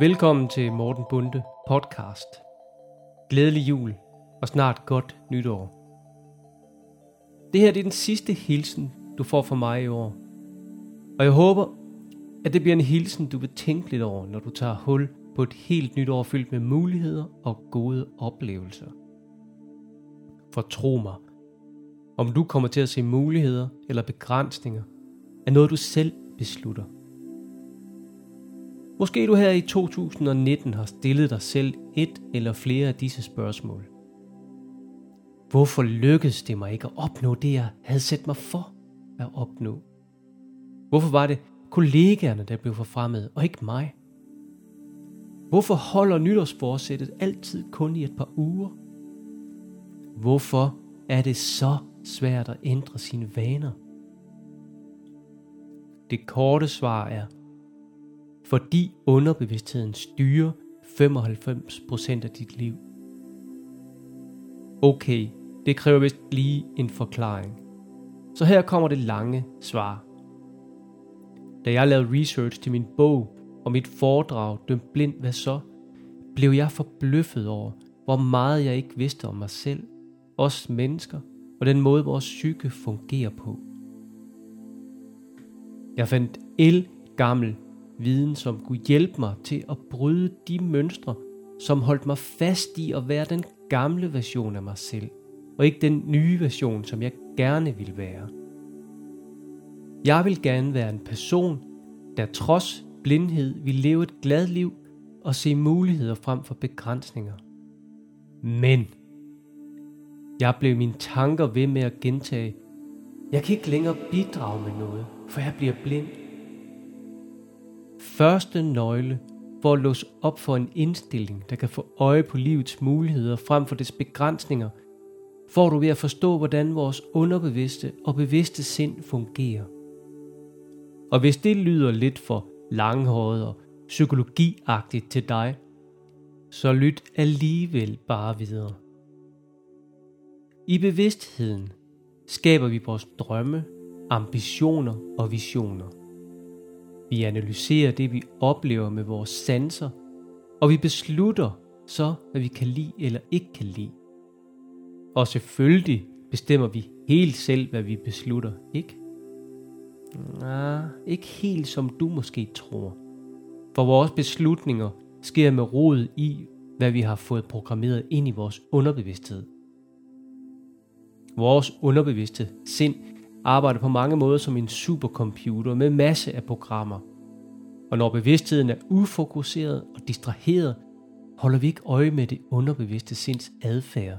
Velkommen til Morten Bunde podcast. Glædelig jul og snart godt nytår. Det her det er den sidste hilsen, du får fra mig i år. Og jeg håber, at det bliver en hilsen, du vil tænke lidt over, når du tager hul på et helt nyt år fyldt med muligheder og gode oplevelser. For tro mig, om du kommer til at se muligheder eller begrænsninger, er noget du selv beslutter. Måske du her i 2019 har stillet dig selv et eller flere af disse spørgsmål. Hvorfor lykkedes det mig ikke at opnå det, jeg havde sat mig for at opnå? Hvorfor var det kollegaerne, der blev forfremmet, og ikke mig? Hvorfor holder nytårsforsættet altid kun i et par uger? Hvorfor er det så svært at ændre sine vaner? Det korte svar er, fordi underbevidstheden styrer 95% af dit liv. Okay, det kræver vist lige en forklaring. Så her kommer det lange svar. Da jeg lavede research til min bog og mit foredrag Døm blind, hvad så? blev jeg forbløffet over, hvor meget jeg ikke vidste om mig selv, os mennesker og den måde, vores psyke fungerer på. Jeg fandt el gammel viden, som kunne hjælpe mig til at bryde de mønstre, som holdt mig fast i at være den gamle version af mig selv, og ikke den nye version, som jeg gerne vil være. Jeg vil gerne være en person, der trods blindhed vil leve et glad liv og se muligheder frem for begrænsninger. Men jeg blev mine tanker ved med at gentage, jeg kan ikke længere bidrage med noget, for jeg bliver blind. Første nøgle for at låse op for en indstilling, der kan få øje på livets muligheder frem for dets begrænsninger, får du ved at forstå, hvordan vores underbevidste og bevidste sind fungerer. Og hvis det lyder lidt for langhåret og psykologiagtigt til dig, så lyt alligevel bare videre. I bevidstheden skaber vi vores drømme, ambitioner og visioner. Vi analyserer det, vi oplever med vores sanser, og vi beslutter så, hvad vi kan lide eller ikke kan lide. Og selvfølgelig bestemmer vi helt selv, hvad vi beslutter, ikke? Nej, ikke helt som du måske tror. For vores beslutninger sker med rod i, hvad vi har fået programmeret ind i vores underbevidsthed. Vores underbevidste sind arbejder på mange måder som en supercomputer med masse af programmer. Og når bevidstheden er ufokuseret og distraheret, holder vi ikke øje med det underbevidste sinds adfærd.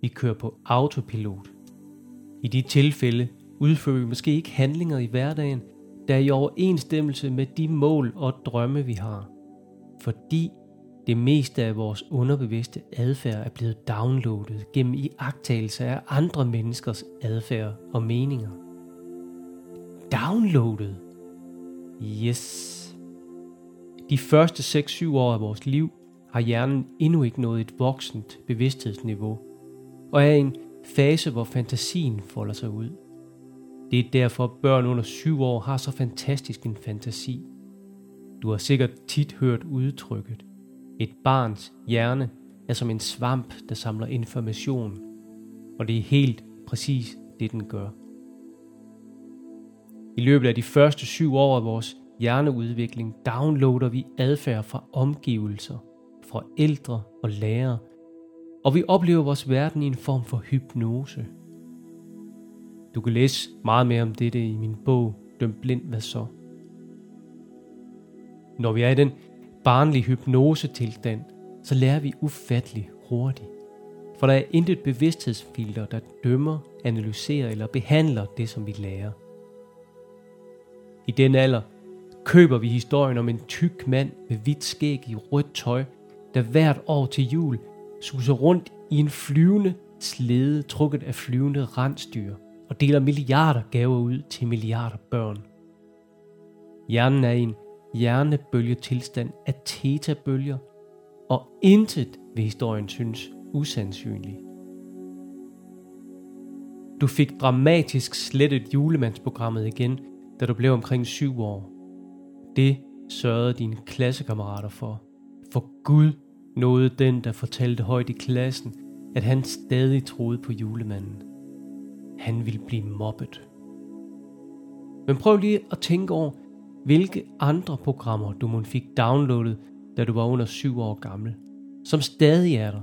Vi kører på autopilot. I de tilfælde udfører vi måske ikke handlinger i hverdagen, der er i overensstemmelse med de mål og drømme, vi har. Fordi det meste af vores underbevidste adfærd er blevet downloadet gennem iagtagelse af andre menneskers adfærd og meninger. Downloadet? Yes. De første 6-7 år af vores liv har hjernen endnu ikke nået et voksent bevidsthedsniveau, og er i en fase, hvor fantasien folder sig ud. Det er derfor, at børn under 7 år har så fantastisk en fantasi. Du har sikkert tit hørt udtrykket, et barns hjerne er som en svamp, der samler information, og det er helt præcis det, den gør. I løbet af de første syv år af vores hjerneudvikling downloader vi adfærd fra omgivelser, fra ældre og lærere, og vi oplever vores verden i en form for hypnose. Du kan læse meget mere om dette i min bog Døm blind, hvad så? Når vi er i den barnlig hypnosetilstand, så lærer vi ufattelig hurtigt. For der er intet bevidsthedsfilter, der dømmer, analyserer eller behandler det, som vi lærer. I den alder køber vi historien om en tyk mand med hvidt skæg i rødt tøj, der hvert år til jul suser rundt i en flyvende slæde trukket af flyvende rensdyr og deler milliarder gaver ud til milliarder børn. Hjernen er i en hjernebølgetilstand af tetabølger, og intet ved historien synes usandsynligt. Du fik dramatisk slettet julemandsprogrammet igen, da du blev omkring syv år. Det sørgede dine klassekammerater for. For Gud nåede den, der fortalte højt i klassen, at han stadig troede på julemanden. Han ville blive mobbet. Men prøv lige at tænke over, hvilke andre programmer du må fik downloadet, da du var under 7 år gammel, som stadig er der.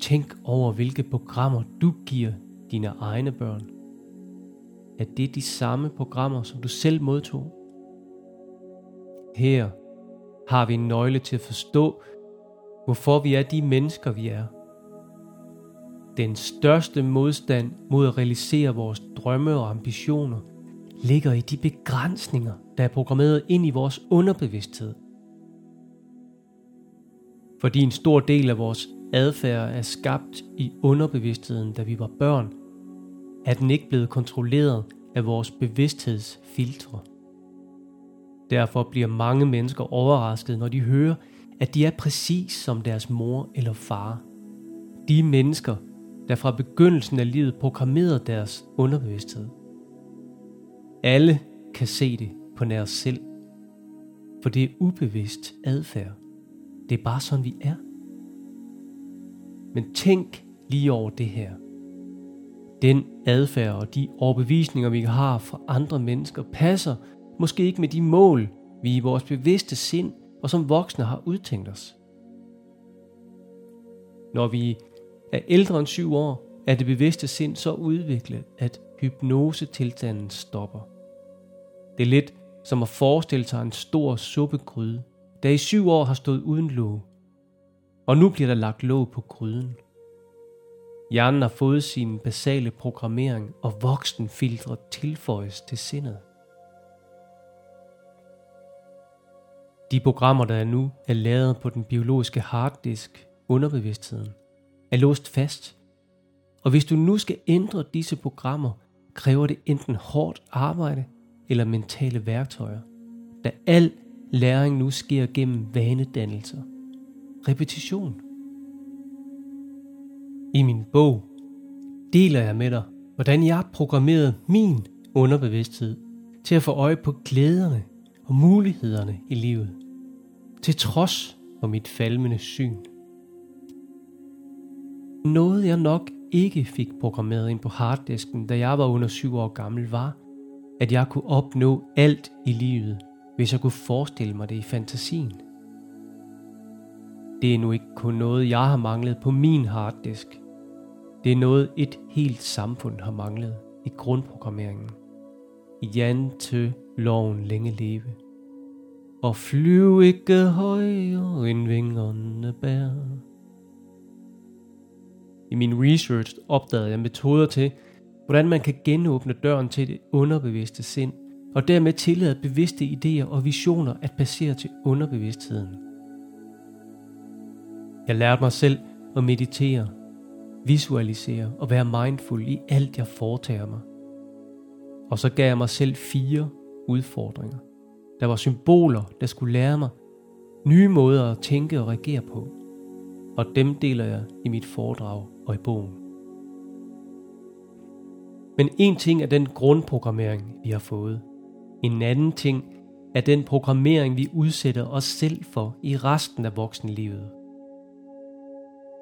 Tænk over, hvilke programmer du giver dine egne børn. Er det de samme programmer, som du selv modtog? Her har vi en nøgle til at forstå, hvorfor vi er de mennesker, vi er. Den største modstand mod at realisere vores drømme og ambitioner ligger i de begrænsninger, der er programmeret ind i vores underbevidsthed. Fordi en stor del af vores adfærd er skabt i underbevidstheden, da vi var børn, er den ikke blevet kontrolleret af vores bevidsthedsfiltre. Derfor bliver mange mennesker overrasket, når de hører, at de er præcis som deres mor eller far. De mennesker, der fra begyndelsen af livet programmerede deres underbevidsthed. Alle kan se det på nær os selv, for det er ubevidst adfærd. Det er bare sådan, vi er. Men tænk lige over det her. Den adfærd og de overbevisninger, vi har fra andre mennesker, passer måske ikke med de mål, vi i vores bevidste sind og som voksne har udtænkt os. Når vi er ældre end syv år, er det bevidste sind så udviklet, at hypnosetilstanden stopper. Det er lidt som at forestille sig en stor suppegryde, der i syv år har stået uden låg. Og nu bliver der lagt låg på gryden. Hjernen har fået sin basale programmering, og voksenfiltre tilføjes til sindet. De programmer, der er nu er lavet på den biologiske harddisk, underbevidstheden, er låst fast. Og hvis du nu skal ændre disse programmer, kræver det enten hårdt arbejde eller mentale værktøjer, da al læring nu sker gennem vanedannelser. Repetition. I min bog deler jeg med dig, hvordan jeg programmerede min underbevidsthed til at få øje på glæderne og mulighederne i livet, til trods for mit falmende syn. Noget jeg nok ikke fik programmeret ind på harddisken, da jeg var under syv år gammel, var, at jeg kunne opnå alt i livet, hvis jeg kunne forestille mig det i fantasien. Det er nu ikke kun noget, jeg har manglet på min harddisk. Det er noget, et helt samfund har manglet i grundprogrammeringen. Jan til loven længe leve. Og flyv ikke højere end vingerne bærer. I min research opdagede jeg metoder til, hvordan man kan genåbne døren til det underbevidste sind, og dermed tillade bevidste idéer og visioner at passere til underbevidstheden. Jeg lærte mig selv at meditere, visualisere og være mindful i alt jeg foretager mig. Og så gav jeg mig selv fire udfordringer. Der var symboler, der skulle lære mig nye måder at tænke og reagere på. Og dem deler jeg i mit foredrag og i bogen. Men en ting er den grundprogrammering, vi har fået. En anden ting er den programmering, vi udsætter os selv for i resten af voksenlivet.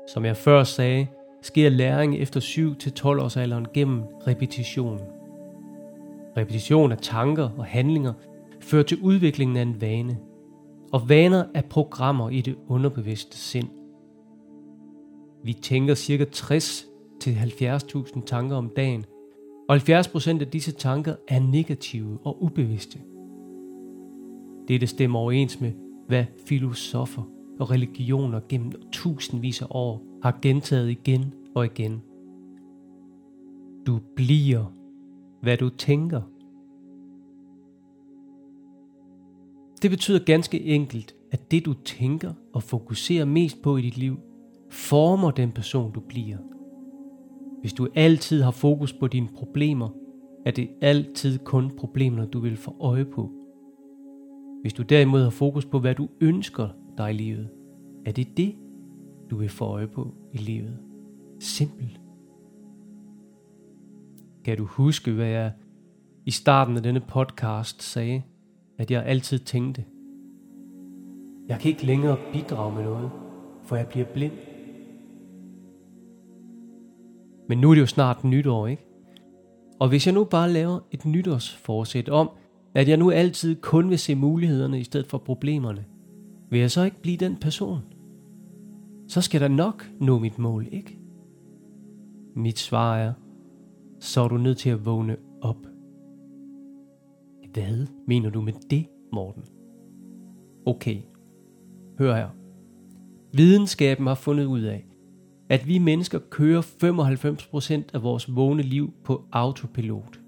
Som jeg før sagde, sker læring efter 7-12 års alderen gennem repetition. Repetition af tanker og handlinger fører til udviklingen af en vane. Og vaner er programmer i det underbevidste sind. Vi tænker ca. 60 til 70.000 tanker om dagen, og 70% af disse tanker er negative og ubevidste. Dette stemmer overens med, hvad filosofer og religioner gennem tusindvis af år har gentaget igen og igen. Du bliver, hvad du tænker. Det betyder ganske enkelt, at det du tænker og fokuserer mest på i dit liv, former den person du bliver – hvis du altid har fokus på dine problemer, er det altid kun problemer, du vil få øje på. Hvis du derimod har fokus på, hvad du ønsker dig i livet, er det det, du vil få øje på i livet. Simpelt. Kan du huske, hvad jeg i starten af denne podcast sagde? at jeg altid tænkte, jeg kan ikke længere bidrage med noget, for jeg bliver blind. Men nu er det jo snart nytår, ikke? Og hvis jeg nu bare laver et nytårsforsæt om, at jeg nu altid kun vil se mulighederne i stedet for problemerne, vil jeg så ikke blive den person? Så skal der nok nå mit mål, ikke? Mit svar er, så er du nødt til at vågne op. Hvad mener du med det, Morten? Okay, hør her. Videnskaben har fundet ud af, at vi mennesker kører 95% af vores vågne liv på autopilot.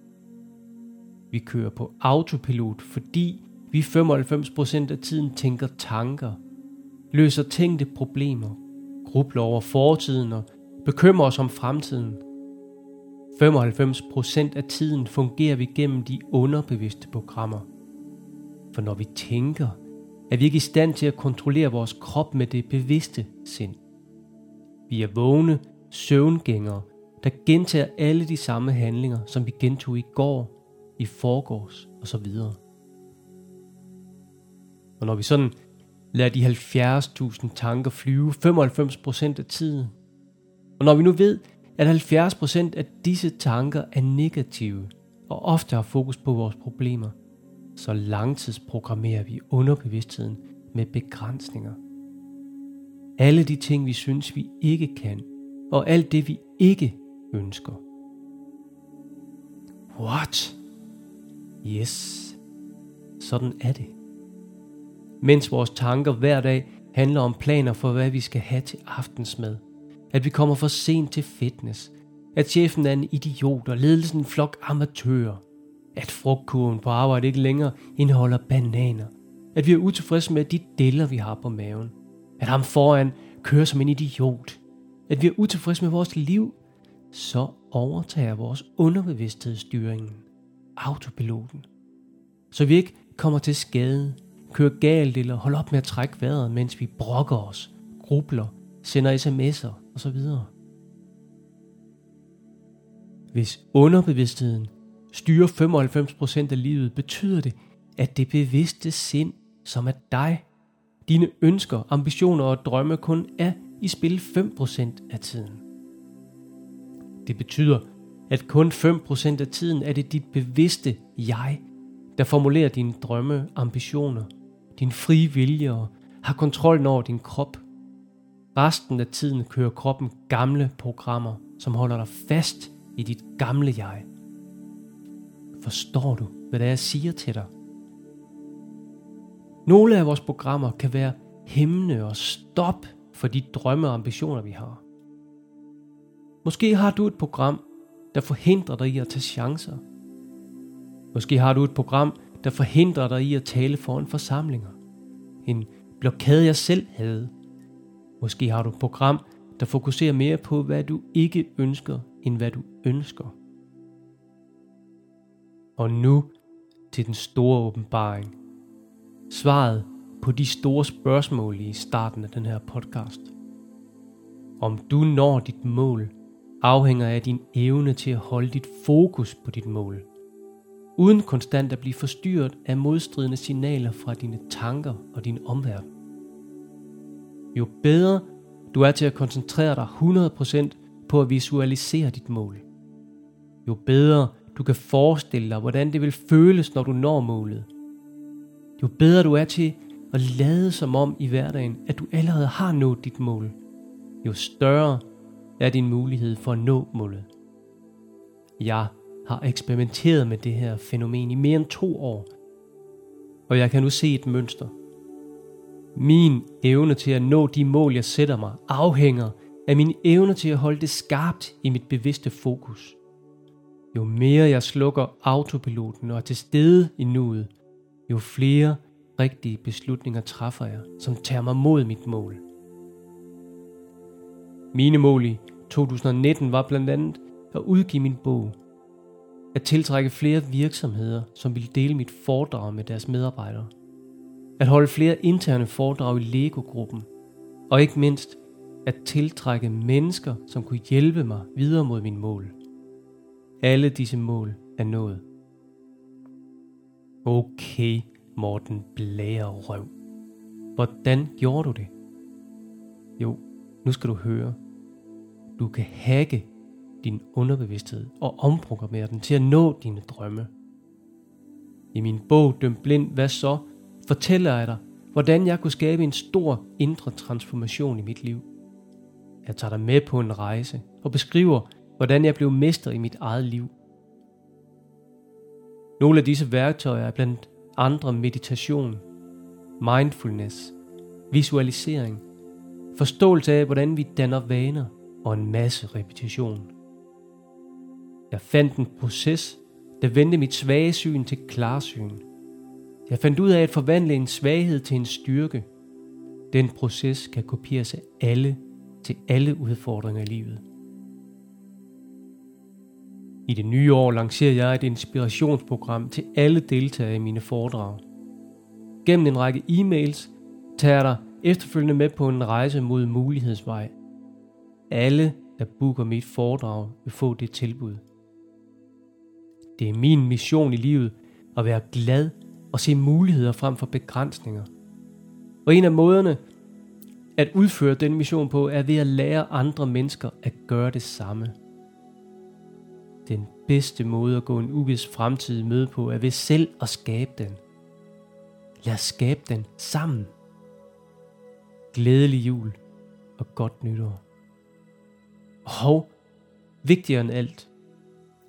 Vi kører på autopilot, fordi vi 95% af tiden tænker tanker, løser tænkte problemer, grubler over fortiden og bekymrer os om fremtiden. 95% af tiden fungerer vi gennem de underbevidste programmer. For når vi tænker, er vi ikke i stand til at kontrollere vores krop med det bevidste sind. Vi er vågne søvngængere, der gentager alle de samme handlinger, som vi gentog i går, i forgårs og så videre. Og når vi sådan lader de 70.000 tanker flyve 95% af tiden, og når vi nu ved, at 70% af disse tanker er negative og ofte har fokus på vores problemer, så langtidsprogrammerer vi underbevidstheden med begrænsninger. Alle de ting, vi synes, vi ikke kan, og alt det, vi ikke ønsker. What? Yes, sådan er det. Mens vores tanker hver dag handler om planer for, hvad vi skal have til aftensmad, at vi kommer for sent til fitness, at chefen er en idiot og ledelsen en flok amatører, at frugtkurven på arbejde ikke længere indeholder bananer, at vi er utilfredse med de deller, vi har på maven, at ham foran kører som en idiot, at vi er utilfredse med vores liv, så overtager vores underbevidsthed styringen, autopiloten. Så vi ikke kommer til skade, kører galt eller holder op med at trække vejret, mens vi brokker os, grubler, sender sms'er osv. Hvis underbevidstheden styrer 95% af livet, betyder det, at det bevidste sind, som er dig, dine ønsker, ambitioner og drømme kun er i spil 5% af tiden. Det betyder, at kun 5% af tiden er det dit bevidste jeg, der formulerer dine drømme, ambitioner, din frie vilje og har kontrollen over din krop. Resten af tiden kører kroppen gamle programmer, som holder dig fast i dit gamle jeg. Forstår du, hvad det er, jeg siger til dig? Nogle af vores programmer kan være hæmmende og stop for de drømme og ambitioner, vi har. Måske har du et program, der forhindrer dig i at tage chancer. Måske har du et program, der forhindrer dig i at tale foran forsamlinger. En blokade, jeg selv havde. Måske har du et program, der fokuserer mere på, hvad du ikke ønsker, end hvad du ønsker. Og nu til den store åbenbaring. Svaret på de store spørgsmål i starten af den her podcast. Om du når dit mål, afhænger af din evne til at holde dit fokus på dit mål, uden konstant at blive forstyrret af modstridende signaler fra dine tanker og din omverden. Jo bedre du er til at koncentrere dig 100% på at visualisere dit mål, jo bedre du kan forestille dig, hvordan det vil føles, når du når målet, jo bedre du er til at lade som om i hverdagen, at du allerede har nået dit mål, jo større er din mulighed for at nå målet. Jeg har eksperimenteret med det her fænomen i mere end to år, og jeg kan nu se et mønster. Min evne til at nå de mål, jeg sætter mig, afhænger af min evne til at holde det skarpt i mit bevidste fokus. Jo mere jeg slukker autopiloten og er til stede i nuet, jo flere rigtige beslutninger træffer jeg, som tager mig mod mit mål. Mine mål i 2019 var blandt andet at udgive min bog, at tiltrække flere virksomheder, som ville dele mit foredrag med deres medarbejdere, at holde flere interne foredrag i Lego-gruppen, og ikke mindst at tiltrække mennesker, som kunne hjælpe mig videre mod min mål. Alle disse mål er nået. Okay, Morten Blærerøv. Hvordan gjorde du det? Jo, nu skal du høre. Du kan hacke din underbevidsthed og omprogrammere den til at nå dine drømme. I min bog Døm Blind, hvad så, fortæller jeg dig, hvordan jeg kunne skabe en stor indre transformation i mit liv. Jeg tager dig med på en rejse og beskriver, hvordan jeg blev mester i mit eget liv. Nogle af disse værktøjer er blandt andre meditation, mindfulness, visualisering, forståelse af, hvordan vi danner vaner og en masse repetition. Jeg fandt en proces, der vendte mit svage syn til klarsyn. Jeg fandt ud af at forvandle en svaghed til en styrke. Den proces kan kopieres af alle til alle udfordringer i livet. I det nye år lancerer jeg et inspirationsprogram til alle deltagere i mine foredrag. Gennem en række e-mails tager jeg dig efterfølgende med på en rejse mod mulighedsvej. Alle, der booker mit foredrag, vil få det tilbud. Det er min mission i livet at være glad og se muligheder frem for begrænsninger. Og en af måderne at udføre den mission på er ved at lære andre mennesker at gøre det samme. Den bedste måde at gå en uvis fremtid møde på er ved selv at skabe den. Lad os skabe den sammen. Glædelig jul og godt nytår. Og vigtigere end alt,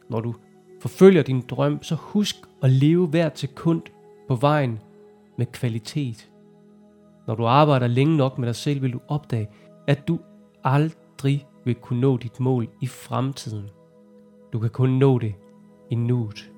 når du forfølger din drøm, så husk at leve hvert sekund på vejen med kvalitet. Når du arbejder længe nok med dig selv, vil du opdage, at du aldrig vil kunne nå dit mål i fremtiden. Du kan kun nå det i nuet.